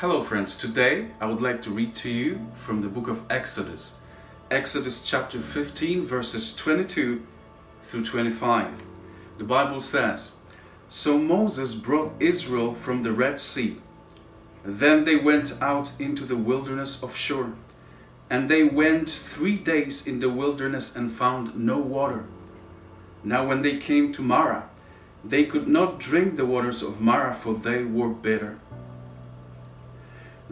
Hello, friends. Today I would like to read to you from the book of Exodus, Exodus chapter 15, verses 22 through 25. The Bible says, So Moses brought Israel from the Red Sea. Then they went out into the wilderness of Shur. And they went three days in the wilderness and found no water. Now, when they came to Marah, they could not drink the waters of Marah, for they were bitter.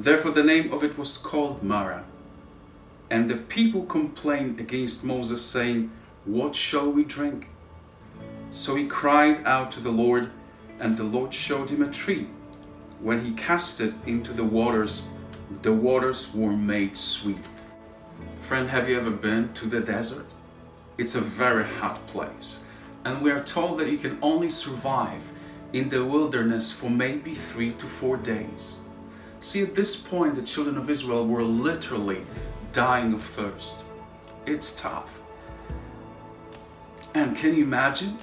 Therefore, the name of it was called Marah. And the people complained against Moses, saying, What shall we drink? So he cried out to the Lord, and the Lord showed him a tree. When he cast it into the waters, the waters were made sweet. Friend, have you ever been to the desert? It's a very hot place. And we are told that you can only survive in the wilderness for maybe three to four days. See, at this point, the children of Israel were literally dying of thirst. It's tough. And can you imagine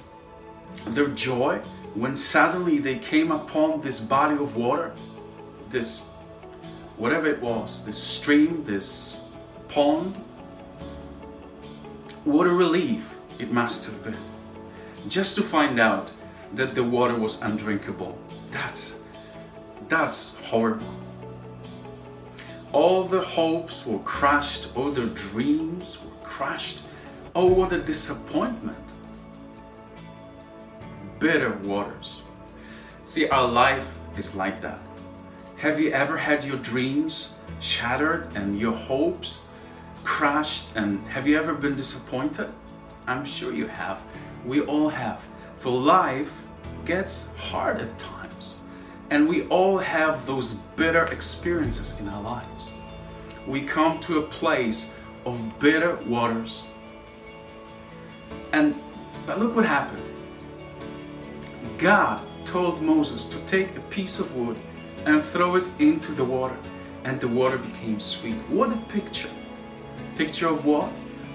their joy when suddenly they came upon this body of water? This, whatever it was, this stream, this pond? What a relief it must have been. Just to find out that the water was undrinkable. That's, that's horrible. All the hopes were crushed, all their dreams were crushed. Oh, what a disappointment. Bitter waters. See, our life is like that. Have you ever had your dreams shattered and your hopes crushed? And have you ever been disappointed? I'm sure you have. We all have. For life gets hard at times. And we all have those bitter experiences in our lives. We come to a place of bitter waters. And but look what happened. God told Moses to take a piece of wood and throw it into the water, and the water became sweet. What a picture! Picture of what?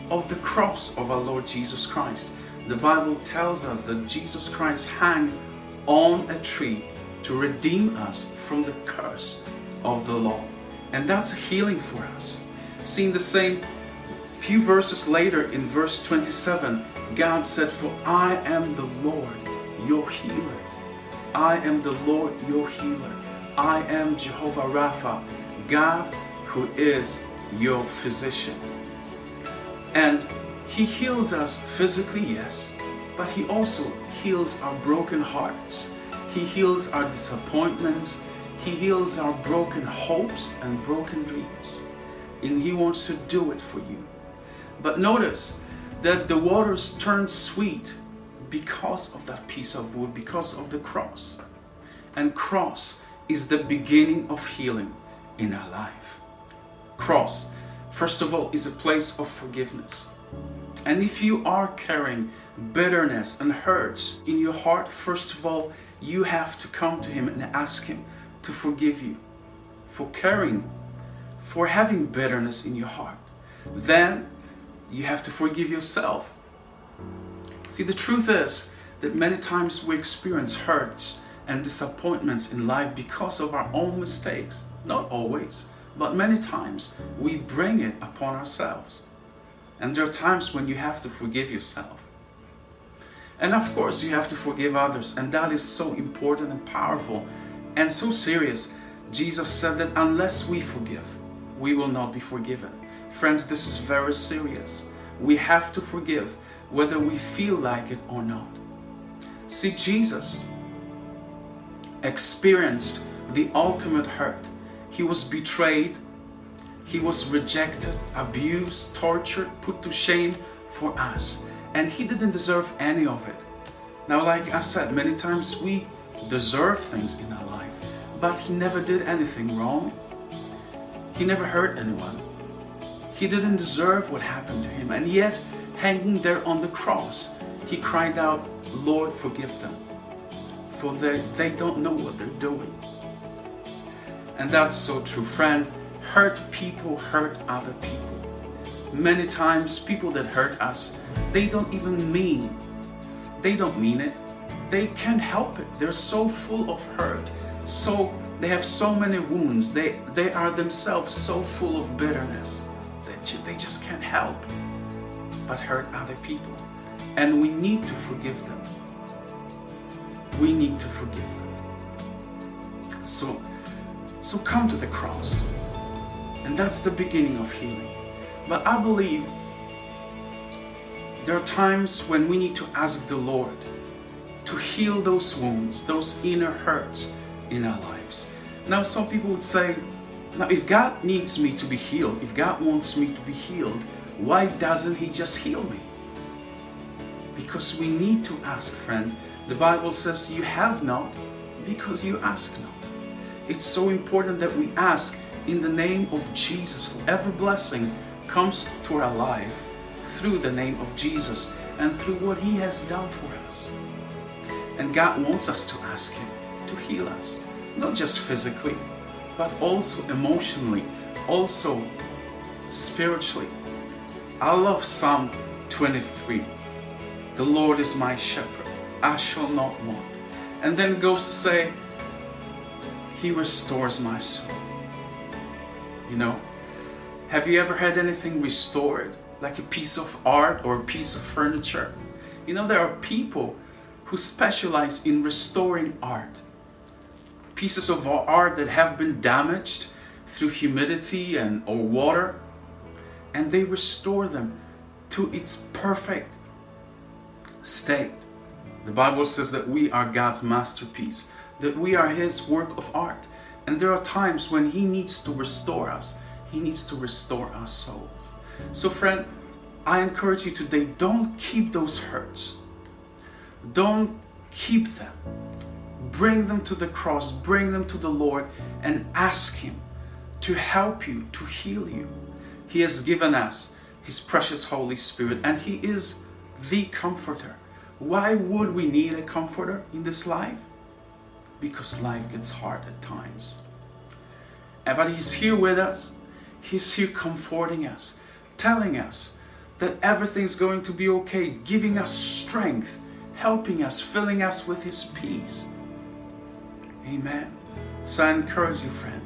Of the cross of our Lord Jesus Christ. The Bible tells us that Jesus Christ hung on a tree to redeem us from the curse of the law. And that's healing for us. Seeing the same few verses later in verse 27, God said, For I am the Lord, your healer. I am the Lord, your healer. I am Jehovah Rapha, God who is your physician. And He heals us physically, yes, but He also heals our broken hearts. He heals our disappointments. He heals our broken hopes and broken dreams. And He wants to do it for you. But notice that the waters turn sweet because of that piece of wood, because of the cross. And cross is the beginning of healing in our life. Cross, first of all, is a place of forgiveness. And if you are carrying bitterness and hurts in your heart, first of all, you have to come to Him and ask Him to forgive you for caring, for having bitterness in your heart. Then you have to forgive yourself. See, the truth is that many times we experience hurts and disappointments in life because of our own mistakes. Not always, but many times we bring it upon ourselves. And there are times when you have to forgive yourself. And of course, you have to forgive others, and that is so important and powerful and so serious. Jesus said that unless we forgive, we will not be forgiven. Friends, this is very serious. We have to forgive whether we feel like it or not. See, Jesus experienced the ultimate hurt. He was betrayed, he was rejected, abused, tortured, put to shame for us. And he didn't deserve any of it. Now, like I said, many times we deserve things in our life, but he never did anything wrong. He never hurt anyone. He didn't deserve what happened to him. And yet, hanging there on the cross, he cried out, Lord, forgive them, for they, they don't know what they're doing. And that's so true, friend. Hurt people hurt other people. Many times, people that hurt us, they don't even mean. They don't mean it. They can't help it. They're so full of hurt, so they have so many wounds. They, they are themselves so full of bitterness that they just can't help but hurt other people. And we need to forgive them. We need to forgive them. So, so come to the cross. And that's the beginning of healing. But I believe there are times when we need to ask the Lord to heal those wounds, those inner hurts in our lives. Now, some people would say, now, if God needs me to be healed, if God wants me to be healed, why doesn't He just heal me? Because we need to ask, friend. The Bible says, You have not because you ask not. It's so important that we ask in the name of Jesus for every blessing comes to our life through the name of Jesus and through what He has done for us. And God wants us to ask Him to heal us not just physically, but also emotionally, also spiritually. I love Psalm 23. The Lord is my shepherd, I shall not want. And then goes to say, He restores my soul. You know, have you ever had anything restored, like a piece of art or a piece of furniture? You know, there are people who specialize in restoring art pieces of art that have been damaged through humidity and or water and they restore them to its perfect state. The Bible says that we are God's masterpiece, that we are His work of art. And there are times when He needs to restore us, He needs to restore our souls. So, friend, I encourage you today don't keep those hurts, don't keep them. Bring them to the cross, bring them to the Lord, and ask Him to help you, to heal you. He has given us His precious Holy Spirit, and He is the comforter. Why would we need a comforter in this life? Because life gets hard at times. But He's here with us, He's here comforting us, telling us that everything's going to be okay, giving us strength, helping us, filling us with His peace. Amen. So I encourage you, friend,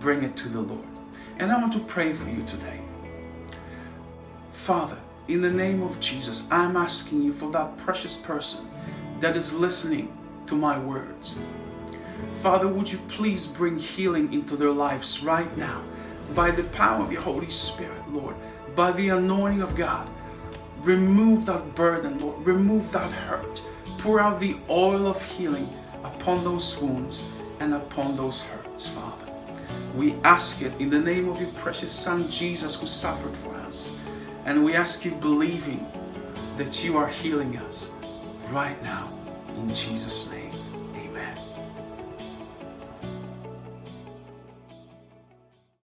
bring it to the Lord. And I want to pray for you today. Father, in the name of Jesus, I'm asking you for that precious person that is listening to my words. Father, would you please bring healing into their lives right now by the power of your Holy Spirit, Lord, by the anointing of God. Remove that burden, Lord. Remove that hurt. Pour out the oil of healing upon those wounds and upon those hurts, Father. We ask it in the name of your precious Son, Jesus, who suffered for us. And we ask you, believing that you are healing us right now, in Jesus' name.